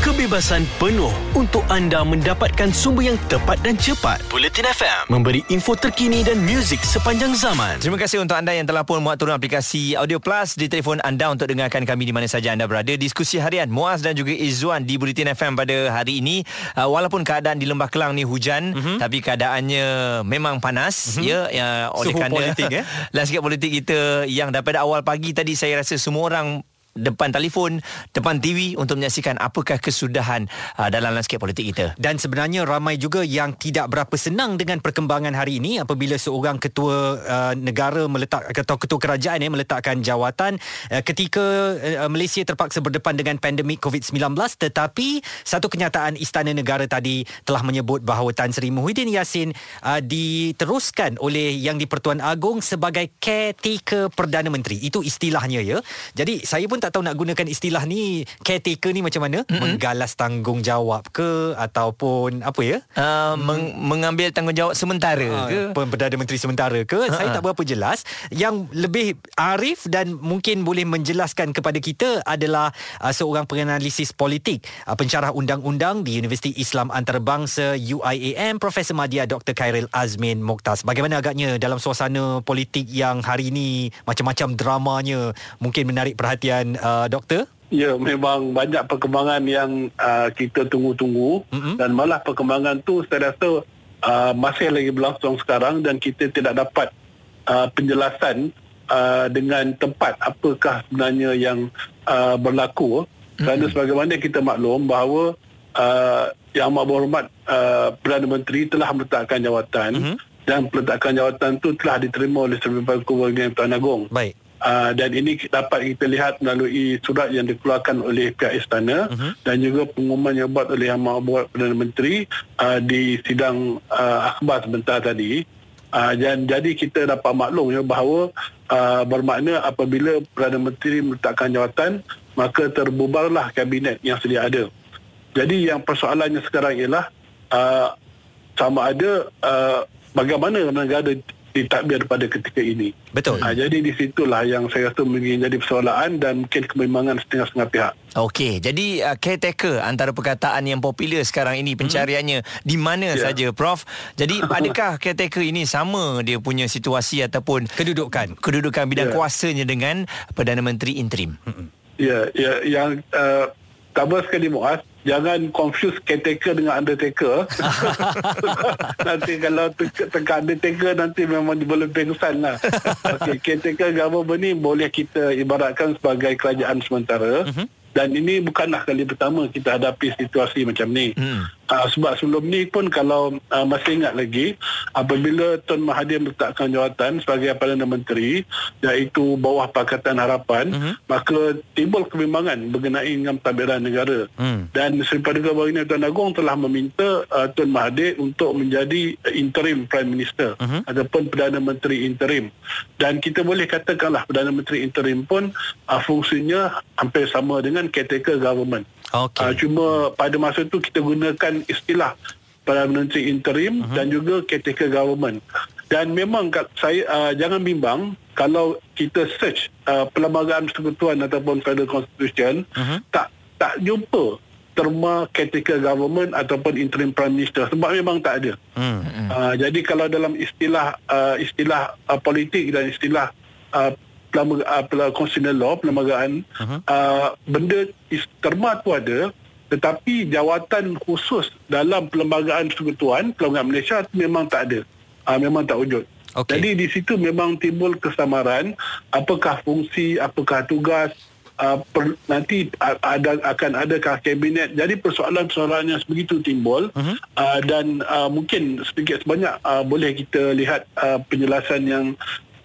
kebebasan penuh untuk anda mendapatkan sumber yang tepat dan cepat. Bulletin FM memberi info terkini dan muzik sepanjang zaman. Terima kasih untuk anda yang telah pun muat turun aplikasi Audio Plus di telefon anda untuk dengarkan kami di mana saja anda berada. Diskusi harian Muaz dan juga Izzuan di Bulletin FM pada hari ini. Uh, walaupun keadaan di Lembah Kelang ni hujan, mm-hmm. tapi keadaannya memang panas mm-hmm. ya, ya oleh Suhu kerana politik, eh? landscape politik kita yang daripada awal pagi tadi saya rasa semua orang depan telefon, depan TV untuk menyaksikan apakah kesudahan uh, dalam landscape politik kita. Dan sebenarnya ramai juga yang tidak berapa senang dengan perkembangan hari ini apabila seorang ketua uh, negara meletak atau ketua kerajaan ya meletakkan jawatan uh, ketika uh, Malaysia terpaksa berdepan dengan pandemik COVID-19 tetapi satu kenyataan Istana Negara tadi telah menyebut bahawa Tan Sri Muhyiddin Yassin uh, diteruskan oleh Yang di-Pertuan Agong sebagai caretaker Perdana Menteri. Itu istilahnya ya. Jadi saya pun tak tahu nak gunakan istilah ni caretaker ni macam mana? Mm-hmm. Menggalas tanggungjawab ke ataupun apa ya? Uh, meng- mengambil tanggungjawab sementara Ah, ke? Perdana Menteri sementara ke uh-huh. saya tak berapa jelas yang lebih arif dan mungkin boleh menjelaskan kepada kita adalah uh, seorang penganalisis politik uh, pencarah undang-undang di Universiti Islam Antarabangsa UIAM Profesor Madya Dr Khairil Azmin Moktas bagaimana agaknya dalam suasana politik yang hari ini macam-macam dramanya mungkin menarik perhatian uh, doktor Ya, memang banyak perkembangan yang uh, kita tunggu-tunggu mm-hmm. dan malah perkembangan tu saya rasa uh, masih lagi berlangsung sekarang dan kita tidak dapat uh, penjelasan uh, dengan tepat apakah sebenarnya yang uh, berlaku mm-hmm. kerana sebagaimana kita maklum bahawa uh, yang amat berhormat uh, Perdana Menteri telah meletakkan jawatan mm-hmm. dan peletakan jawatan tu telah diterima oleh Sebab Kewarganegaraan Tuan Agong. baik Uh, dan ini dapat kita lihat melalui surat yang dikeluarkan oleh pihak istana uh-huh. dan juga pengumuman yang buat oleh Yang Maha Perdana Menteri uh, di sidang uh, akhbar sebentar tadi. Uh, dan jadi kita dapat maklum ya bahawa uh, bermakna apabila Perdana Menteri meletakkan jawatan maka terbubarlah kabinet yang sedia ada. Jadi yang persoalannya sekarang ialah uh, sama ada uh, bagaimana negara ditadbir pada ketika ini. betul Ha, jadi di situlah yang saya rasa menjadi persoalan dan mungkin kebimbangan setengah-setengah pihak. Okey, jadi uh, caretaker antara perkataan yang popular sekarang ini pencariannya hmm. di mana Ya. saja Prof. Jadi adakah caretaker ini sama dia punya situasi ataupun kedudukan kedudukan bidang Ya. kuasanya dengan Perdana Menteri interim? Ya, ya yang uh, Pertama sekali Muaz Jangan confuse caretaker dengan undertaker Nanti kalau te- tekan undertaker Nanti memang boleh pengsan lah okay, Caretaker government ni Boleh kita ibaratkan sebagai kerajaan sementara uh-huh. Dan ini bukanlah kali pertama Kita hadapi situasi macam ni Hmm. Uh, sebab sebelum ni pun kalau uh, masih ingat lagi apabila Tun Mahathir meletakkan jawatan sebagai Perdana Menteri iaitu bawah Pakatan Harapan uh-huh. maka timbul kebimbangan berkenai dengan pentadbiran negara Hmm. dan Seri Paduka Baginda Tuan Agong telah meminta uh, Tun Mahathir untuk menjadi interim Prime Minister uh-huh. ataupun Perdana Menteri interim dan kita boleh katakanlah Perdana Menteri interim pun uh, fungsinya hampir sama dengan caretaker government okey Uh, cuma pada masa tu kita gunakan istilah Perdana Menteri interim uh-huh. dan juga caretaker government. Dan memang kat- saya uh, jangan bimbang kalau kita search uh, perlembagaan persekutuan ataupun Federal Constitution uh-huh. tak tak jumpa terma caretaker government ataupun interim prime minister sebab memang tak ada. hmm. Uh, jadi kalau dalam istilah uh, istilah uh, politik dan istilah uh, pelama- uh, constitutional law perlembagaan uh-huh. uh, benda terma tu ada tetapi jawatan khusus dalam perlembagaan persekutuan perlembagaan Malaysia tu memang tak ada. Uh, memang tak wujud. Okey. Jadi di situ memang timbul kesamaran apakah fungsi, apakah tugas uh, per, nanti ada akan adakah kabinet. Jadi persoalan-persoalan yang sebegitu timbul uh-huh. uh, dan uh, mungkin sedikit sebanyak uh, boleh kita lihat uh, penjelasan yang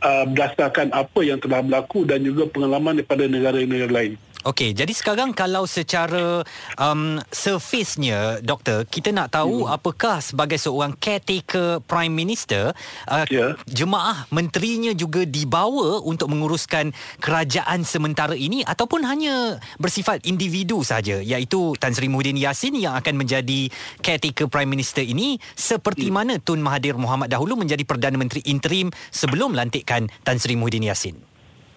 uh, berdasarkan apa yang telah berlaku dan juga pengalaman daripada negara-negara lain. Okey, jadi sekarang kalau secara um, surface-nya, doktor, kita nak tahu hmm. apakah sebagai seorang caretaker prime minister, uh, Ya. jemaah menterinya juga dibawa untuk menguruskan kerajaan sementara ini ataupun hanya bersifat individu saja, iaitu Tan Sri Muhyiddin Yassin yang akan menjadi caretaker prime minister ini seperti hmm. mana Tun Mahathir Mohamad dahulu menjadi Perdana Menteri interim sebelum lantikan Tan Sri Muhyiddin Yassin.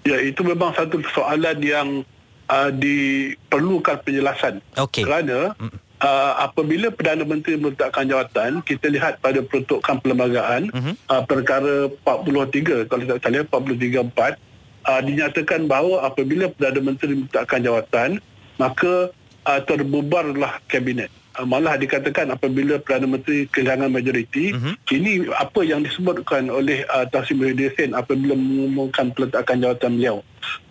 Ya, itu memang satu soalan yang uh, diperlukan penjelasan. Okey. Kerana uh, apabila Perdana Menteri meletakkan jawatan, kita lihat pada peruntukan perlembagaan Mhm. uh, perkara 43 kalau tak salah 434 uh, dinyatakan bahawa apabila Perdana Menteri meletakkan jawatan, maka uh, terbubarlah kabinet. Uh, malah dikatakan apabila Perdana Menteri kehilangan majoriti, Mhm. ini apa yang disebutkan oleh uh, Tan Sri Muhyiddin apabila mengumumkan peletakan jawatan beliau.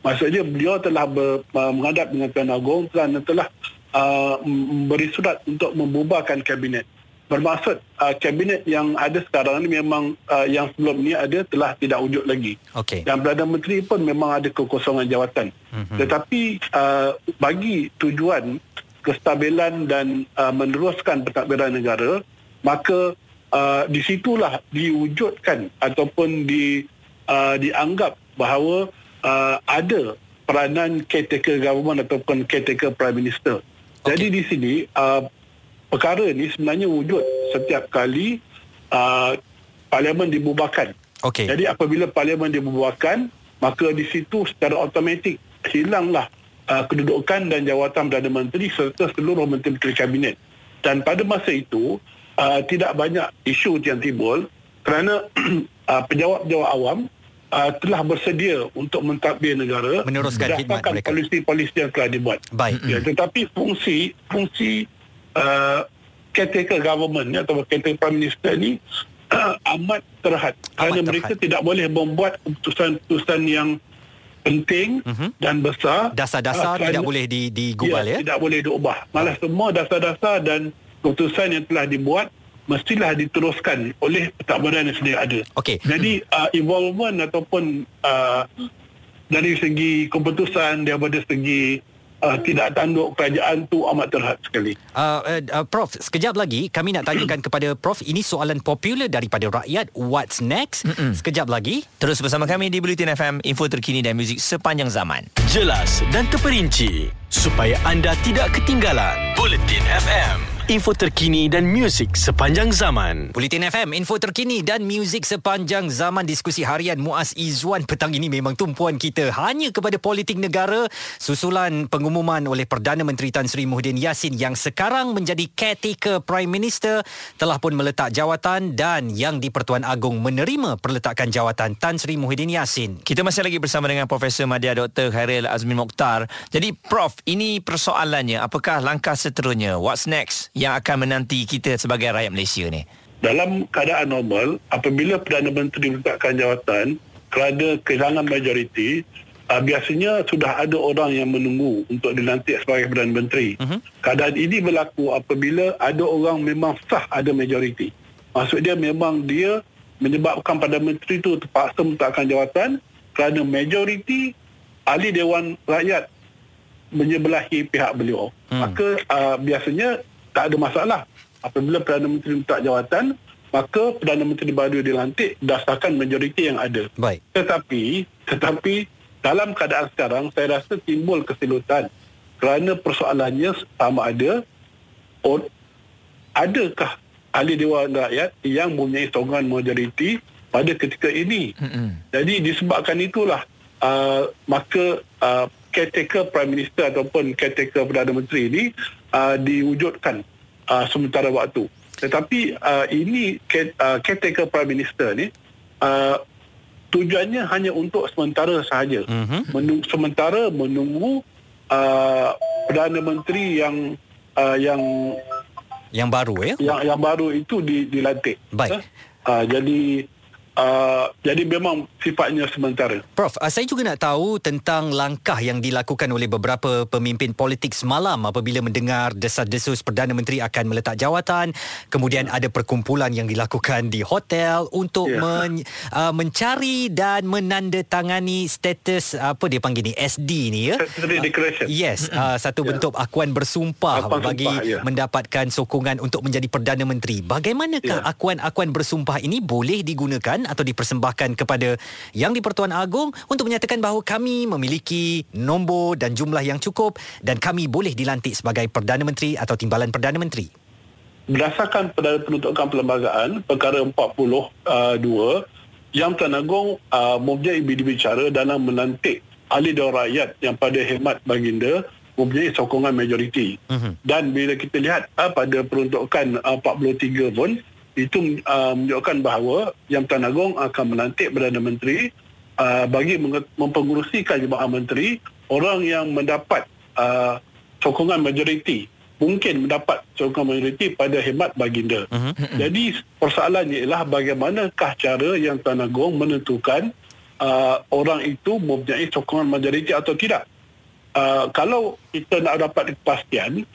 Maksudnya beliau telah ber, uh, menghadap dengan Tuan Agong dan telah uh, memberi surat untuk membubarkan kabinet. Bermaksud uh, kabinet yang ada sekarang ni memang uh, yang sebelum ni ada telah tidak wujud lagi. Okey. Dan Perdana Menteri pun memang ada kekosongan jawatan. Mhm. Mm-hmm. Tetapi uh, bagi tujuan kestabilan dan uh, meneruskan pentadbiran negara, maka uh, di situlah diwujudkan ataupun di uh, dianggap bahawa uh, ada peranan caretaker government ataupun caretaker prime minister. Okay. Jadi di sini uh, perkara ni sebenarnya wujud setiap kali uh, parlimen dibubarkan. Okey. Jadi apabila parlimen dibubarkan, maka di situ secara automatik hilanglah uh, kedudukan dan jawatan Perdana Menteri serta seluruh menteri-menteri kabinet. Dan pada masa itu, uh, tidak banyak isu yang timbul kerana uh, penjawat-penjawat awam uh, telah bersedia untuk mentadbir negara Meneruskan khidmat berdasarkan polisi-polisi yang telah dibuat. Baik. Ya, tetapi fungsi fungsi uh, caretaker government atau caretaker prime minister ni amat terhad kerana terhad. mereka tidak boleh membuat keputusan-keputusan yang penting Mhm. dan besar Dasar-dasar uh, tidak boleh di digubal ya. tidak boleh diubah malah semua dasar-dasar dan keputusan yang telah dibuat mestilah diteruskan oleh pentadbiran yang sedia ada Okey. jadi uh, involvement ataupun uh, dari segi keputusan daripada segi uh, tidak tanduk kerajaan tu amat terhad sekali. Uh, uh, uh, Prof, sekejap lagi kami nak tanyakan kepada Prof ini soalan popular daripada rakyat. What's next? Mm-mm. Sekejap lagi. Terus bersama kami di Bulletin FM, info terkini dan muzik sepanjang zaman. Jelas dan terperinci supaya anda tidak ketinggalan. Bulletin FM, info terkini dan muzik sepanjang zaman. Bulletin FM, info terkini dan muzik sepanjang zaman diskusi harian Muaz Izzuan petang ini memang tumpuan kita hanya kepada politik negara susulan pengumuman oleh Perdana Menteri Tan Sri Muhyiddin Yassin yang sekarang menjadi caretaker Prime Minister telah pun meletak jawatan dan yang di Pertuan Agong menerima perletakan jawatan Tan Sri Muhyiddin Yassin. Kita masih lagi bersama dengan Profesor Madya Dr. Khairil Azmin Mokhtar. Jadi Prof, ini persoalannya apakah langkah seterusnya? What's next yang akan menanti kita sebagai rakyat Malaysia ni? Dalam keadaan normal, apabila Perdana Menteri meletakkan jawatan kerana kehilangan majoriti, uh, biasanya sudah ada orang yang menunggu untuk dilantik sebagai Perdana Menteri. Uh-huh. Keadaan ini berlaku apabila ada orang memang sah ada majoriti. Maksud dia memang dia menyebabkan Perdana Menteri itu terpaksa meletakkan jawatan kerana majoriti ahli Dewan Rakyat menyebelahi pihak beliau. Hmm. Maka uh, biasanya tak ada masalah. Apabila Perdana Menteri letak jawatan, maka Perdana Menteri baru dilantik berdasarkan majoriti yang ada. Baik. Tetapi, tetapi dalam keadaan sekarang saya rasa timbul kesilutan kerana persoalannya sama ada or, adakah ahli Dewan Rakyat yang mempunyai sokongan majoriti pada ketika ini. Mm-mm. Jadi disebabkan itulah uh, maka uh, caretaker Prime Minister ataupun caretaker Perdana Menteri ini uh, diwujudkan uh, sementara waktu. Tetapi uh, ini uh, caretaker Prime Minister ni uh, tujuannya hanya untuk sementara sahaja. Mhm. Menung- sementara menunggu uh, Perdana Menteri yang uh, yang Yang baru ya. yang yang baru itu di, dilantik. Baik. Uh, jadi uh, jadi memang sifatnya sementara. Prof, uh, saya juga nak tahu tentang langkah yang dilakukan oleh beberapa pemimpin politik semalam apabila mendengar desas-desus Perdana Menteri akan meletak jawatan. Kemudian ada perkumpulan yang dilakukan di hotel untuk Ya. men, uh, mencari dan menandatangani status apa dia panggil ni SD ni ya. Statutory declaration. Yes, uh, satu Ya. bentuk akuan bersumpah Akuan bagi sumpah, ya. mendapatkan sokongan untuk menjadi Perdana Menteri. Bagaimanakah Ya. akuan-akuan bersumpah ini boleh digunakan atau dipersembahkan kepada Yang di-Pertuan Agong untuk menyatakan bahawa kami memiliki nombor dan jumlah yang cukup dan kami boleh dilantik sebagai Perdana Menteri atau Timbalan Perdana Menteri? Berdasarkan pada penuntukan perlembagaan perkara 42 Yang Tuan Agong uh, mempunyai bicara dalam melantik ahli Dewan Rakyat yang pada hemat baginda mempunyai sokongan majoriti. Uh-huh. Dan bila kita lihat uh, pada peruntukan uh, 43 pun itu uh, menunjukkan bahawa Yang Tan Agong akan melantik Perdana Menteri uh, bagi mempengurusikan Jemaah Menteri orang yang mendapat uh, sokongan majoriti mungkin mendapat sokongan majoriti pada hemat baginda. Uh-huh. Jadi persoalannya ialah bagaimanakah cara yang Tan Agong menentukan uh, orang itu mempunyai sokongan majoriti atau tidak. Uh, kalau kita nak dapat kepastian,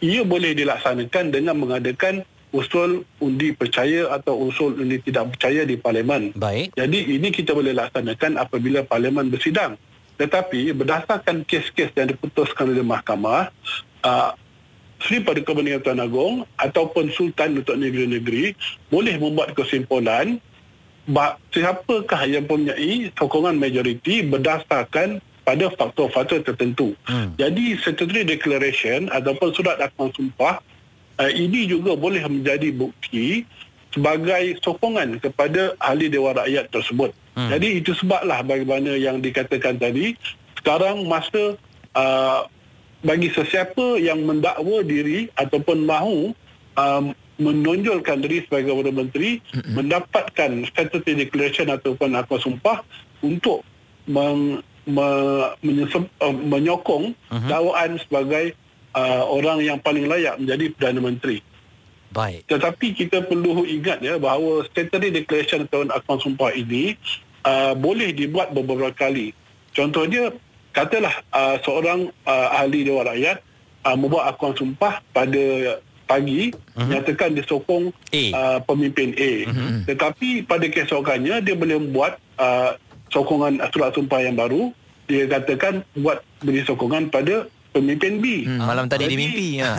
ia boleh dilaksanakan dengan mengadakan usul undi percaya atau usul undi tidak percaya di parlimen. Baik. Jadi ini kita boleh laksanakan apabila parlimen bersidang. Tetapi berdasarkan kes-kes yang diputuskan oleh mahkamah, uh, Sri pada Kebenaran Tuan Agong ataupun Sultan untuk negeri-negeri boleh membuat kesimpulan siapakah yang mempunyai sokongan majoriti berdasarkan pada faktor-faktor tertentu. Hmm. Jadi statutory declaration ataupun surat dakwaan sumpah uh, ini juga boleh menjadi bukti sebagai sokongan kepada ahli Dewan Rakyat tersebut. Hmm. Jadi itu sebablah bagaimana yang dikatakan tadi sekarang masa uh, bagi sesiapa yang mendakwa diri ataupun mahu um, menonjolkan diri sebagai Perdana Menteri mm-hmm. mendapatkan statutory declaration ataupun akta sumpah untuk meng, me, menyesem, uh, menyokong mm-hmm. dakwaan sebagai uh, orang yang paling layak menjadi Perdana Menteri. Baik. Tetapi kita perlu ingat ya bahawa statutory declaration ataupun akta sumpah ini uh, boleh dibuat beberapa kali. Contohnya katalah uh, seorang uh, ahli Dewan Rakyat uh, membuat akuan sumpah pada pagi uh-huh. nyatakan dia sokong uh, pemimpin A. Uh-huh. Tetapi pada keesokannya dia boleh membuat uh, sokongan surat sumpah yang baru dia katakan buat beri sokongan pada pemimpin B. Hmm, malam tadi jadi, dia mimpi ya.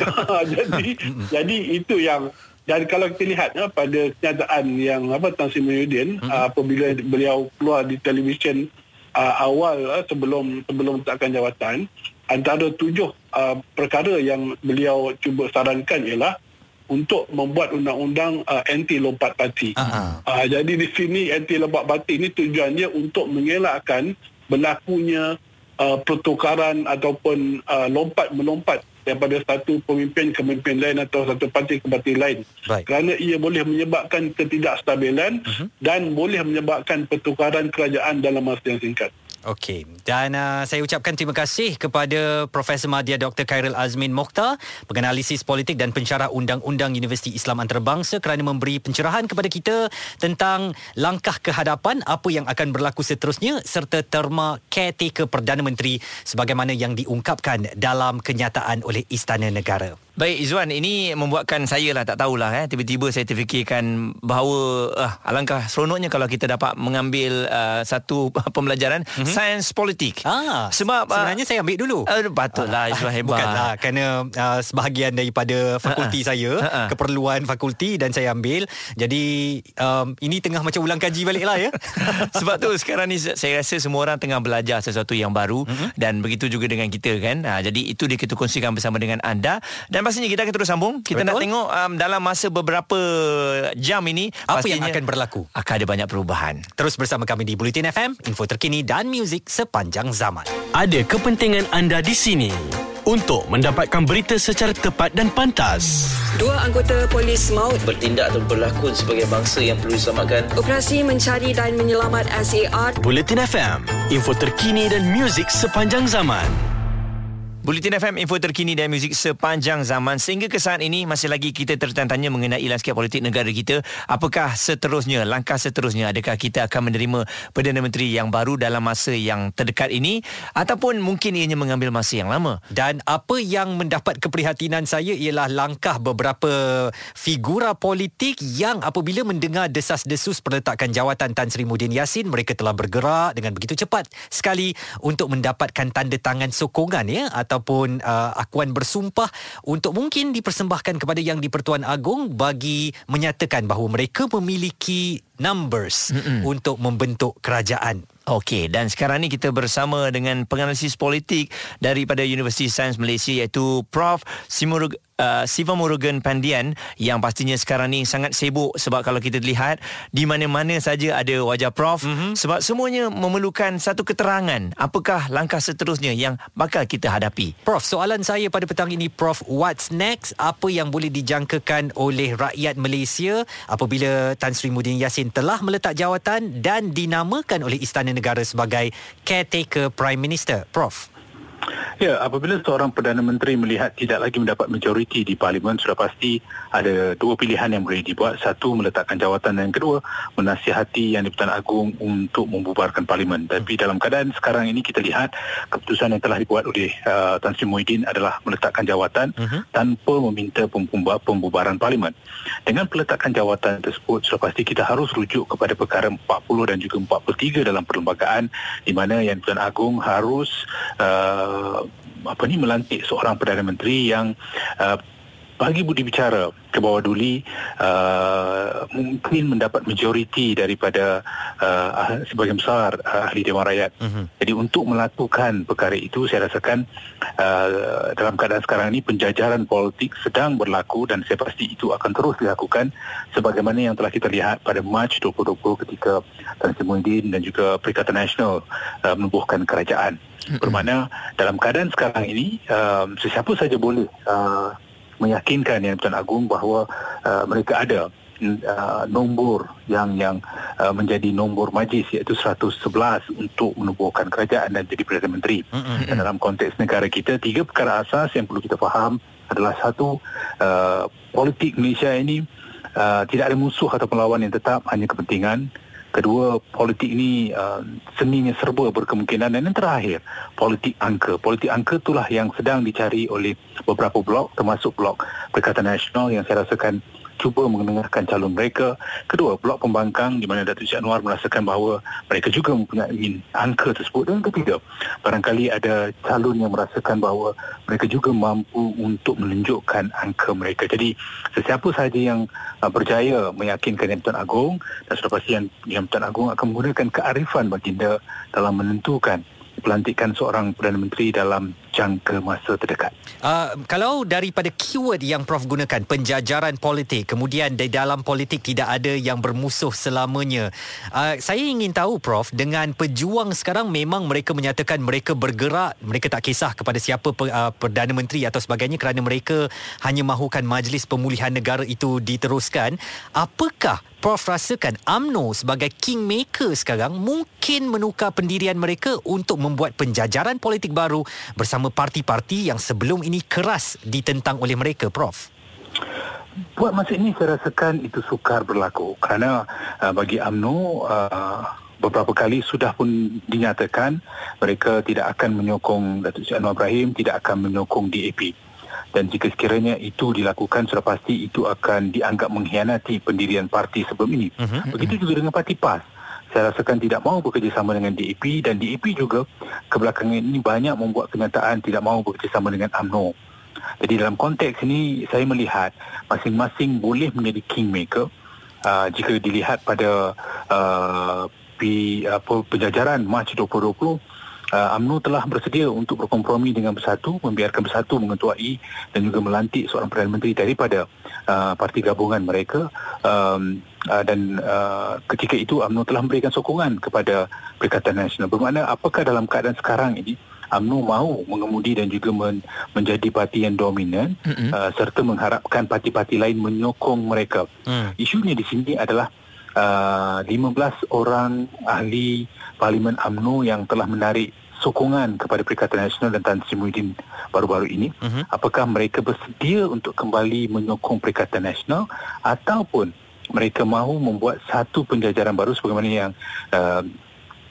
jadi jadi itu yang dan kalau kita lihat ya, pada kenyataan yang apa Tan Sri Muhyiddin uh-huh. apabila beliau keluar di televisyen uh, awal uh, sebelum sebelum letakkan jawatan antara tujuh uh, perkara yang beliau cuba sarankan ialah untuk membuat undang-undang uh, anti lompat parti. Uh-huh. Uh, jadi di sini anti lompat parti ini tujuannya untuk mengelakkan berlakunya uh, pertukaran ataupun uh, lompat melompat daripada satu pemimpin ke pemimpin lain atau satu parti ke parti lain. Baik. Kerana ia boleh menyebabkan ketidakstabilan uh-huh. dan boleh menyebabkan pertukaran kerajaan dalam masa yang singkat. Okey. Dan uh, saya ucapkan terima kasih kepada Profesor Madya Dr. Khairul Azmin Mokhtar, penganalisis politik dan pensyarah undang-undang Universiti Islam Antarabangsa kerana memberi pencerahan kepada kita tentang langkah kehadapan apa yang akan berlaku seterusnya serta terma caretaker Perdana Menteri sebagaimana yang diungkapkan dalam kenyataan oleh Istana Negara. Baik Izwan ini membuatkan saya lah tak tahulah eh tiba-tiba saya terfikirkan bahawa uh, alangkah seronoknya kalau kita dapat mengambil uh, satu pembelajaran mm-hmm. sains politik. Ah sebab uh, sebenarnya saya ambil dulu. Uh, patutlah uh, Izwan hebat. Bukanlah kerana uh, sebahagian daripada fakulti uh, uh, saya uh, uh. keperluan fakulti dan saya ambil. Jadi um, ini tengah macam ulang kaji baliklah ya. sebab tu sekarang ni saya rasa semua orang tengah belajar sesuatu yang baru mm-hmm. dan begitu juga dengan kita kan. Uh, jadi itu dia kita kongsikan bersama dengan anda dan pastinya kita akan terus sambung. Kita Betul. nak tengok um, dalam masa beberapa jam ini apa yang akan berlaku. Akan ada banyak perubahan. Terus bersama kami di Bulletin FM, info terkini dan muzik sepanjang zaman. Ada kepentingan anda di sini untuk mendapatkan berita secara tepat dan pantas. Dua anggota polis maut bertindak atau berlakon sebagai bangsa yang perlu diselamatkan. Operasi mencari dan menyelamat SAR. Bulletin FM, info terkini dan muzik sepanjang zaman. Bulletin FM, info terkini dan muzik sepanjang zaman. Sehingga ke saat ini, masih lagi kita tertanya mengenai lanskap politik negara kita. Apakah seterusnya, langkah seterusnya? Adakah kita akan menerima Perdana Menteri yang baru dalam masa yang terdekat ini? Ataupun mungkin ianya mengambil masa yang lama? Dan apa yang mendapat keprihatinan saya ialah langkah beberapa figura politik yang apabila mendengar desas-desus perletakan jawatan Tan Sri Muhyiddin Yassin, mereka telah bergerak dengan begitu cepat sekali untuk mendapatkan tanda tangan sokongan ya ataupun uh, akuan bersumpah untuk mungkin dipersembahkan kepada yang di-Pertuan Agong bagi menyatakan bahawa mereka memiliki numbers Mm-mm. untuk membentuk kerajaan. Okey dan sekarang ni kita bersama dengan penganalisis politik daripada Universiti Sains Malaysia iaitu Prof Simurug uh, Siva Murugan Pandian yang pastinya sekarang ni sangat sibuk sebab kalau kita lihat di mana-mana saja ada wajah Prof mm-hmm. sebab semuanya memerlukan satu keterangan apakah langkah seterusnya yang bakal kita hadapi. Prof, soalan saya pada petang ini Prof, what's next? Apa yang boleh dijangkakan oleh rakyat Malaysia apabila Tan Sri Muhyiddin Yassin telah meletak jawatan dan dinamakan oleh Istana Negara sebagai caretaker Prime Minister? Prof. Ya, apabila seorang Perdana Menteri melihat tidak lagi mendapat majoriti di Parlimen, sudah pasti ada dua pilihan yang boleh dibuat. Satu, meletakkan jawatan dan yang kedua, menasihati Yang di-Pertuan Agong untuk membubarkan Parlimen. Tapi dalam keadaan sekarang ini kita lihat keputusan yang telah dibuat oleh uh, Tan Sri Muhyiddin adalah meletakkan jawatan uh-huh. tanpa meminta pembubaran Parlimen. Dengan peletakan jawatan tersebut, sudah pasti kita harus rujuk kepada perkara 40 dan juga 43 dalam perlembagaan di mana Yang di-Pertuan Agong harus uh, apa ni melantik seorang perdana menteri yang uh, bagi budi bicara ke bawah duli uh, mungkin mendapat majoriti daripada uh, sebagian besar uh, ahli Dewan Rakyat. Uh-huh. Jadi untuk melakukan perkara itu saya rasakan uh, dalam keadaan sekarang ini penjajaran politik sedang berlaku dan saya pasti itu akan terus dilakukan sebagaimana yang telah kita lihat pada Mac 2020 ketika Tan Sri Muhyiddin dan juga Perikatan Nasional uh, menubuhkan kerajaan. Bermakna dalam keadaan sekarang ini uh, sesiapa saja boleh uh, meyakinkan Yang Tuan Agung bahawa uh, mereka ada uh, nombor yang yang uh, menjadi nombor majlis iaitu 111 untuk menubuhkan kerajaan dan jadi Perdana Menteri. Dan dalam konteks negara kita tiga perkara asas yang perlu kita faham adalah satu uh, politik Malaysia ini uh, tidak ada musuh atau pelawan yang tetap hanya kepentingan Kedua, politik ini uh, seninya serba berkemungkinan dan yang terakhir, politik angka. Politik angka itulah yang sedang dicari oleh beberapa blok termasuk blok Perikatan Nasional yang saya rasakan cuba mendengarkan calon mereka. Kedua, blok pembangkang di mana Datuk Syed Anwar merasakan bahawa mereka juga mempunyai angka tersebut. Dan ketiga, barangkali ada calon yang merasakan bahawa mereka juga mampu untuk menunjukkan angka mereka. Jadi, sesiapa sahaja yang uh, berjaya meyakinkan Yang Tuan Agong dan sudah pasti Yang, Yang Tuan Agong akan menggunakan kearifan baginda dalam menentukan pelantikan seorang Perdana Menteri dalam jangka masa terdekat. Uh, kalau daripada keyword yang Prof gunakan, penjajaran politik, kemudian di dalam politik tidak ada yang bermusuh selamanya. Uh, saya ingin tahu Prof, dengan pejuang sekarang memang mereka menyatakan mereka bergerak, mereka tak kisah kepada siapa uh, Perdana Menteri atau sebagainya kerana mereka hanya mahukan majlis pemulihan negara itu diteruskan. Apakah Prof rasakan AMNO sebagai kingmaker sekarang mungkin menukar pendirian mereka untuk membuat penjajaran politik baru bersama parti-parti yang sebelum ini keras ditentang oleh mereka, Prof? Buat masa ini saya rasakan itu sukar berlaku kerana uh, bagi AMNO uh, beberapa kali sudah pun dinyatakan mereka tidak akan menyokong Datuk Seri Anwar Ibrahim, tidak akan menyokong DAP dan jika sekiranya itu dilakukan sudah pasti itu akan dianggap mengkhianati pendirian parti sebelum ini. Uh-huh. Begitu juga dengan parti PAS. Saya rasakan tidak mahu bekerjasama dengan DAP dan DAP juga kebelakangan ini banyak membuat kenyataan tidak mahu bekerjasama dengan AMNO. Jadi dalam konteks ini saya melihat masing-masing boleh menjadi kingmaker uh, jika dilihat pada uh, pi, apa, penjajaran Mac 2020 uh, UMNO telah bersedia untuk berkompromi dengan Bersatu, membiarkan Bersatu mengetuai dan juga melantik seorang Perdana Menteri daripada uh, parti gabungan mereka. Um, uh, dan uh, ketika itu UMNO telah memberikan sokongan kepada Perikatan Nasional. Bermakna apakah dalam keadaan sekarang ini UMNO mahu mengemudi dan juga men- menjadi parti yang dominan mm-hmm. uh, serta mengharapkan parti-parti lain menyokong mereka. Mm. Isunya di sini adalah uh, 15 orang ahli Parlimen AMNO yang telah menarik sokongan kepada Perikatan Nasional dan Tan Sri Muhyiddin baru-baru ini uh-huh. apakah mereka bersedia untuk kembali menyokong Perikatan Nasional ataupun mereka mahu membuat satu penjajaran baru sebagaimana yang uh,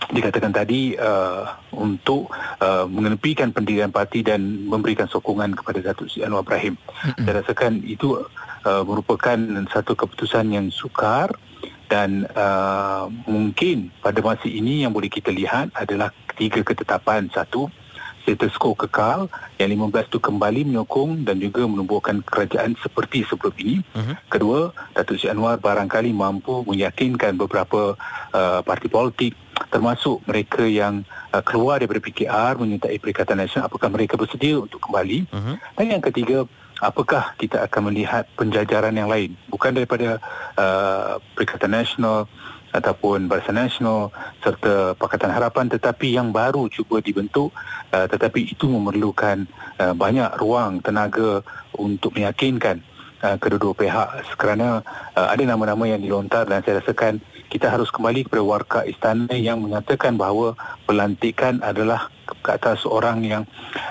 dikatakan tadi uh, untuk uh, mengenepikan pendirian parti dan memberikan sokongan kepada Datuk Seri Anwar Ibrahim. Uh-huh. Saya rasakan itu uh, merupakan satu keputusan yang sukar dan uh, mungkin pada masa ini yang boleh kita lihat adalah tiga ketetapan satu status quo kekal yang 15 itu kembali menyokong dan juga menubuhkan kerajaan seperti sebelum ini uh-huh. kedua Datuk Seri Anwar barangkali mampu meyakinkan beberapa uh, parti politik termasuk mereka yang uh, keluar daripada PKR menyertai Perikatan Nasional apakah mereka bersedia untuk kembali uh-huh. dan yang ketiga apakah kita akan melihat penjajaran yang lain? Bukan daripada uh, Perikatan Nasional ataupun Barisan Nasional serta Pakatan Harapan tetapi yang baru cuba dibentuk uh, tetapi itu memerlukan uh, banyak ruang tenaga untuk meyakinkan uh, kedua-dua pihak. Kerana uh, ada nama-nama yang dilontar dan saya rasakan kita harus kembali kepada warka istana yang menyatakan bahawa pelantikan adalah ke atas seorang yang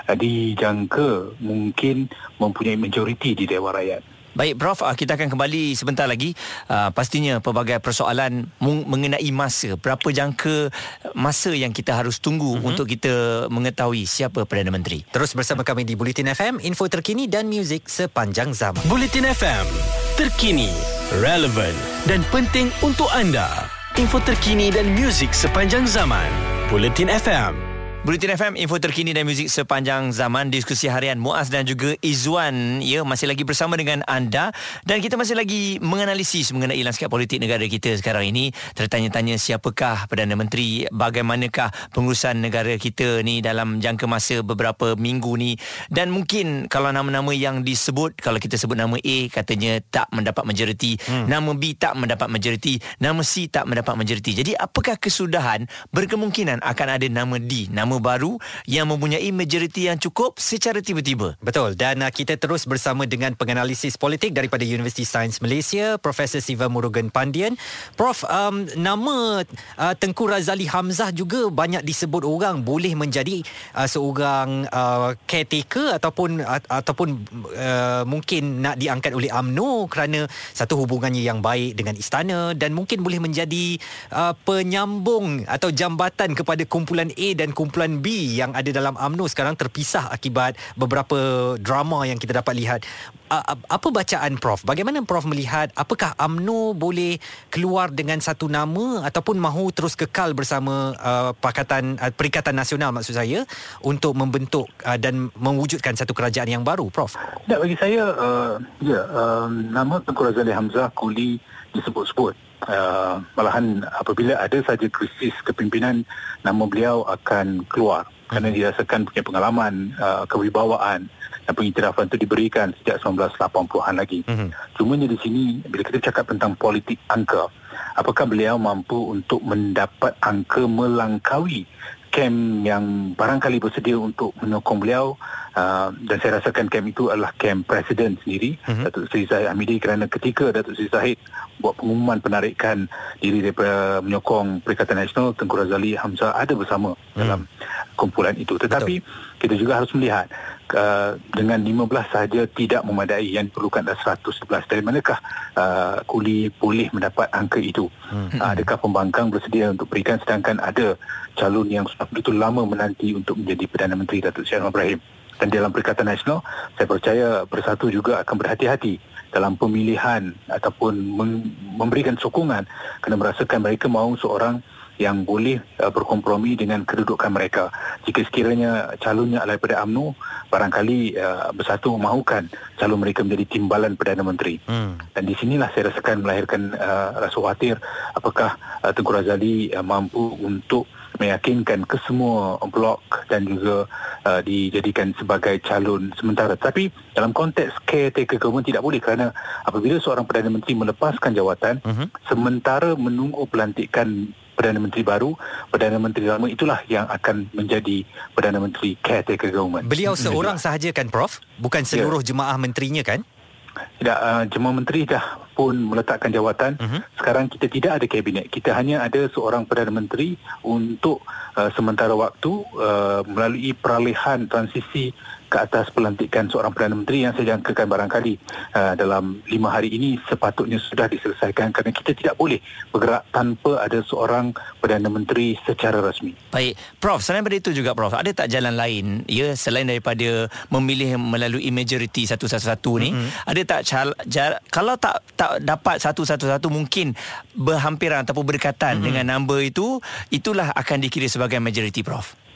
uh, dijangka mungkin mempunyai majoriti di Dewan Rakyat. Baik Prof, ah, kita akan kembali sebentar lagi. Uh, pastinya pelbagai persoalan mengenai masa. Berapa jangka masa yang kita harus tunggu uh-huh. untuk kita mengetahui siapa Perdana Menteri. Terus bersama kami di Bulletin FM, info terkini dan muzik sepanjang zaman. Bulletin FM, terkini, relevant dan penting untuk anda. Info terkini dan muzik sepanjang zaman. Bulletin FM. Bulletin FM, info terkini dan muzik sepanjang zaman. Diskusi harian Muaz dan juga Izwan. Ya masih lagi bersama dengan anda. Dan kita masih lagi menganalisis mengenai lanskap politik negara kita sekarang ini. Tertanya-tanya siapakah Perdana Menteri bagaimanakah pengurusan negara kita ni dalam jangka masa beberapa minggu ni. Dan mungkin kalau nama-nama yang disebut kalau kita sebut nama A katanya tak mendapat majoriti. Hmm. nama B tak mendapat majoriti. Nama C tak mendapat majoriti. Jadi apakah kesudahan berkemungkinan akan ada nama D nama nama baru yang mempunyai majoriti yang cukup secara tiba-tiba. Betul. Dan uh, kita terus bersama dengan penganalisis politik daripada Universiti Sains Malaysia, Profesor Siva Murugan Pandian. Prof, um, nama uh, Tengku Razali Hamzah juga banyak disebut orang boleh menjadi uh, seorang uh, caretaker ataupun uh, ataupun uh, mungkin nak diangkat oleh AMNO kerana satu hubungannya yang baik dengan istana dan mungkin boleh menjadi uh, penyambung atau jambatan kepada kumpulan A dan kumpulan kumpulan B yang ada dalam AMNO sekarang terpisah akibat beberapa drama yang kita dapat lihat. Apa bacaan Prof? Bagaimana Prof melihat apakah AMNO boleh keluar dengan satu nama ataupun mahu terus kekal bersama uh, Pakatan uh, Perikatan Nasional maksud saya untuk membentuk uh, dan mewujudkan satu kerajaan yang baru Prof? Tak bagi saya uh, ya uh, nama Tengku Razali Hamzah Kuli disebut-sebut uh, malahan apabila ada saja krisis kepimpinan nama beliau akan keluar kerana hmm. dirasakan punya pengalaman uh, kewibawaan dan pengiktirafan itu diberikan sejak 1980-an lagi. Mm-hmm. Cumanya di sini bila kita cakap tentang politik angka, apakah beliau mampu untuk mendapat angka melangkaui kem yang barangkali bersedia untuk menyokong beliau uh, dan saya rasakan kem itu adalah kem presiden sendiri mm-hmm. Datuk Seri Zahid Hamidi kerana ketika Datuk Seri Zahid buat pengumuman penarikan diri daripada menyokong Perikatan Nasional Tengku Razali Hamzah ada bersama mm. dalam kumpulan itu tetapi Betul. kita juga harus melihat uh, dengan 15 sahaja tidak memadai yang diperlukan ada 111 dari manakah uh, kuli boleh mendapat angka itu mm. uh, adakah pembangkang bersedia untuk berikan sedangkan ada calon yang sudah begitu lama menanti untuk menjadi Perdana Menteri Datuk Seri Ibrahim dan dalam Perikatan Nasional saya percaya Bersatu juga akan berhati-hati dalam pemilihan ataupun memberikan sokongan kerana merasakan mereka mahu seorang yang boleh uh, berkompromi dengan kedudukan mereka. Jika sekiranya calonnya adalah daripada UMNO, barangkali uh, bersatu mahukan calon mereka menjadi timbalan Perdana Menteri. Hmm. Dan di sinilah saya rasakan melahirkan uh, rasa khawatir apakah uh, Tengku Razali uh, mampu untuk meyakinkan ke semua blok dan juga uh, dijadikan sebagai calon sementara. Tapi dalam konteks caretaker government tidak boleh kerana apabila seorang Perdana Menteri melepaskan jawatan uh-huh. sementara menunggu pelantikan Perdana Menteri baru, Perdana Menteri lama itulah yang akan menjadi Perdana Menteri caretaker government. Beliau seorang sahaja kan Prof? Bukan seluruh yeah. jemaah menterinya kan? Tidak, uh, jemaah menteri dah pun meletakkan jawatan. Uh-huh. Sekarang kita tidak ada kabinet. Kita hanya ada seorang Perdana Menteri untuk uh, sementara waktu uh, melalui peralihan transisi ke atas pelantikan seorang Perdana Menteri yang saya jangkakan barangkali uh, dalam lima hari ini sepatutnya sudah diselesaikan kerana kita tidak boleh bergerak tanpa ada seorang Perdana Menteri secara rasmi. Baik, Prof, selain daripada itu juga Prof, ada tak jalan lain ya selain daripada memilih melalui majoriti satu-satu ni, mm-hmm. ada tak cal- kalau tak tak dapat satu-satu-satu mungkin berhampiran ataupun berdekatan mm-hmm. dengan number itu, itulah akan dikira sebagai majoriti Prof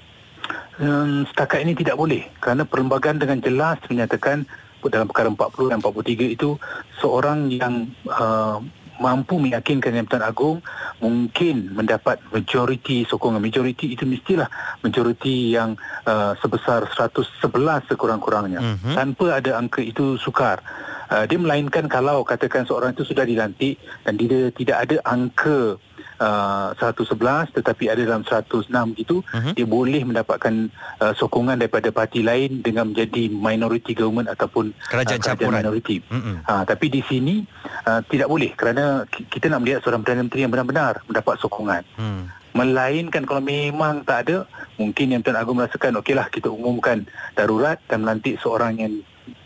um, setakat ini tidak boleh kerana perlembagaan dengan jelas menyatakan dalam perkara 40 dan 43 itu seorang yang uh, mampu meyakinkan Yang Pertuan Agong mungkin mendapat majoriti sokongan. Majoriti itu mestilah majoriti yang uh, sebesar 111 sekurang-kurangnya. Mm-hmm. Tanpa ada angka itu sukar. Uh, dia melainkan kalau katakan seorang itu sudah dilantik dan dia tidak ada angka uh, 111 tetapi ada dalam 106 gitu uh-huh. dia boleh mendapatkan uh, sokongan daripada parti lain dengan menjadi minority government ataupun kerajaan, uh, kerajaan minority. Uh-huh. Uh, tapi di sini uh, tidak boleh kerana kita nak melihat seorang Perdana Menteri yang benar-benar mendapat sokongan. Uh-huh. Melainkan kalau memang tak ada mungkin yang Tuan Agong merasakan okeylah kita umumkan darurat dan melantik seorang yang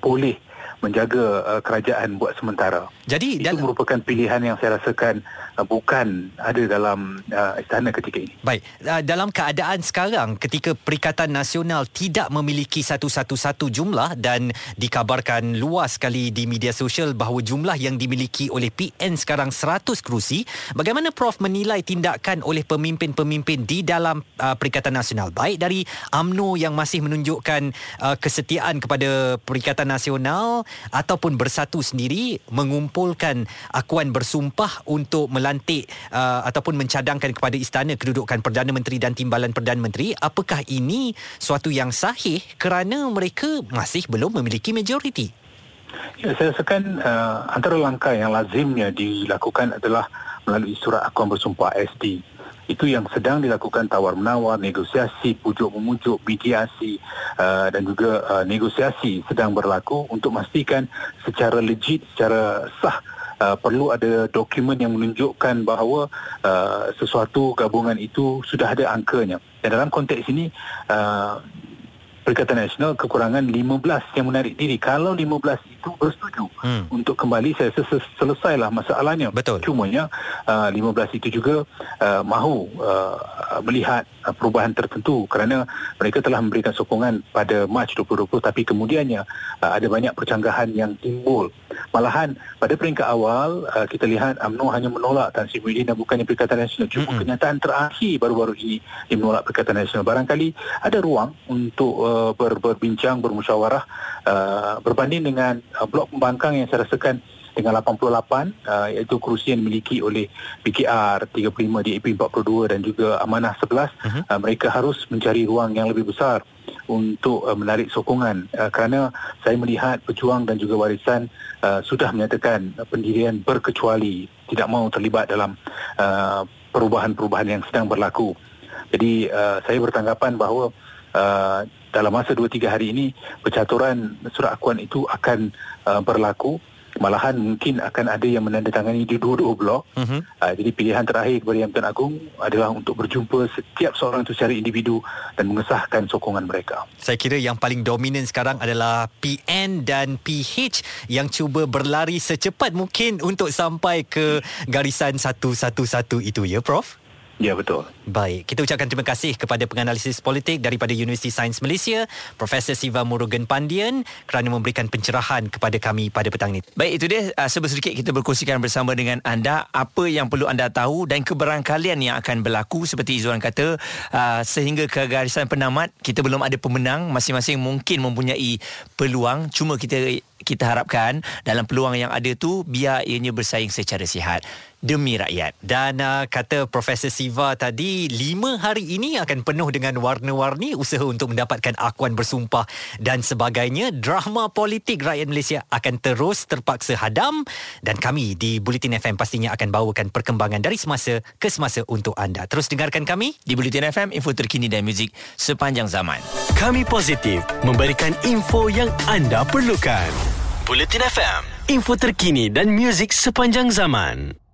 boleh menjaga uh, kerajaan buat sementara. Jadi itu merupakan pilihan yang saya rasakan uh, bukan ada dalam uh, istana ketika ini. Baik, uh, dalam keadaan sekarang ketika Perikatan Nasional tidak memiliki satu-satu-satu jumlah dan dikabarkan luas sekali di media sosial bahawa jumlah yang dimiliki oleh PN sekarang 100 kerusi, bagaimana Prof menilai tindakan oleh pemimpin-pemimpin di dalam uh, Perikatan Nasional baik dari AMNO yang masih menunjukkan uh, kesetiaan kepada Perikatan Nasional ataupun bersatu sendiri mengumpul mengumpulkan akuan bersumpah untuk melantik uh, ataupun mencadangkan kepada istana kedudukan Perdana Menteri dan Timbalan Perdana Menteri apakah ini suatu yang sahih kerana mereka masih belum memiliki majoriti Ya, saya rasakan uh, antara langkah yang lazimnya dilakukan adalah melalui surat akuan bersumpah SD. Itu yang sedang dilakukan tawar-menawar, negosiasi, pujuk-memujuk, mediasi uh, dan juga uh, negosiasi sedang berlaku untuk memastikan secara legit, secara sah Uh, perlu ada dokumen yang menunjukkan bahawa uh, sesuatu gabungan itu sudah ada angkanya. Dan dalam konteks ini, uh, Perikatan Nasional kekurangan 15 yang menarik diri. Kalau 15 itu bersetuju hmm. untuk kembali, saya rasa selesailah masalahnya. Betul. Cumanya uh, 15 itu juga uh, mahu uh, melihat uh, perubahan tertentu kerana mereka telah memberikan sokongan pada Mac 2020 tapi kemudiannya uh, ada banyak percanggahan yang timbul. Malahan pada peringkat awal uh, kita lihat UMNO hanya menolak Tan Sri Muhyiddin dan bukannya Perikatan Nasional. Cuma hmm. kenyataan terakhir baru-baru ini dia menolak Perikatan Nasional. Barangkali ada ruang untuk uh, ber, berbincang bermusyawarah uh, berbanding dengan uh, blok pembangkang yang saya rasakan dengan 88 uh, iaitu kerusi yang dimiliki oleh PKR 35 DAP 42 dan juga Amanah 11 uh-huh. uh, mereka harus mencari ruang yang lebih besar untuk uh, menarik sokongan. Uh, kerana saya melihat pejuang dan juga warisan uh, sudah menyatakan uh, pendirian berkecuali tidak mahu terlibat dalam uh, perubahan-perubahan yang sedang berlaku. Jadi uh, saya bertanggapan bahawa uh, dalam masa 2-3 hari ini percaturan surat akuan itu akan uh, berlaku malahan mungkin akan ada yang menandatangani di dua-dua blok uh-huh. uh, jadi pilihan terakhir kepada Yang Pertuan Agong adalah untuk berjumpa setiap seorang itu secara individu dan mengesahkan sokongan mereka saya kira yang paling dominan sekarang adalah PN dan PH yang cuba berlari secepat mungkin untuk sampai ke garisan 111 itu ya Prof? Ya betul. Baik, kita ucapkan terima kasih kepada penganalisis politik daripada Universiti Sains Malaysia, Profesor Siva Murugan Pandian kerana memberikan pencerahan kepada kami pada petang ini. Baik, itu dia uh, sedikit kita berkongsikan bersama dengan anda apa yang perlu anda tahu dan keberangkalian yang akan berlaku seperti Izzuan kata uh, sehingga ke garisan penamat kita belum ada pemenang, masing-masing mungkin mempunyai peluang cuma kita kita harapkan dalam peluang yang ada tu biar ianya bersaing secara sihat demi rakyat. Dan uh, kata Profesor Siva tadi, lima hari ini akan penuh dengan warna-warni usaha untuk mendapatkan akuan bersumpah dan sebagainya. Drama politik rakyat Malaysia akan terus terpaksa hadam dan kami di Bulletin FM pastinya akan bawakan perkembangan dari semasa ke semasa untuk anda. Terus dengarkan kami di Bulletin FM, info terkini dan muzik sepanjang zaman. Kami positif memberikan info yang anda perlukan. Bulletin FM, info terkini dan muzik sepanjang zaman.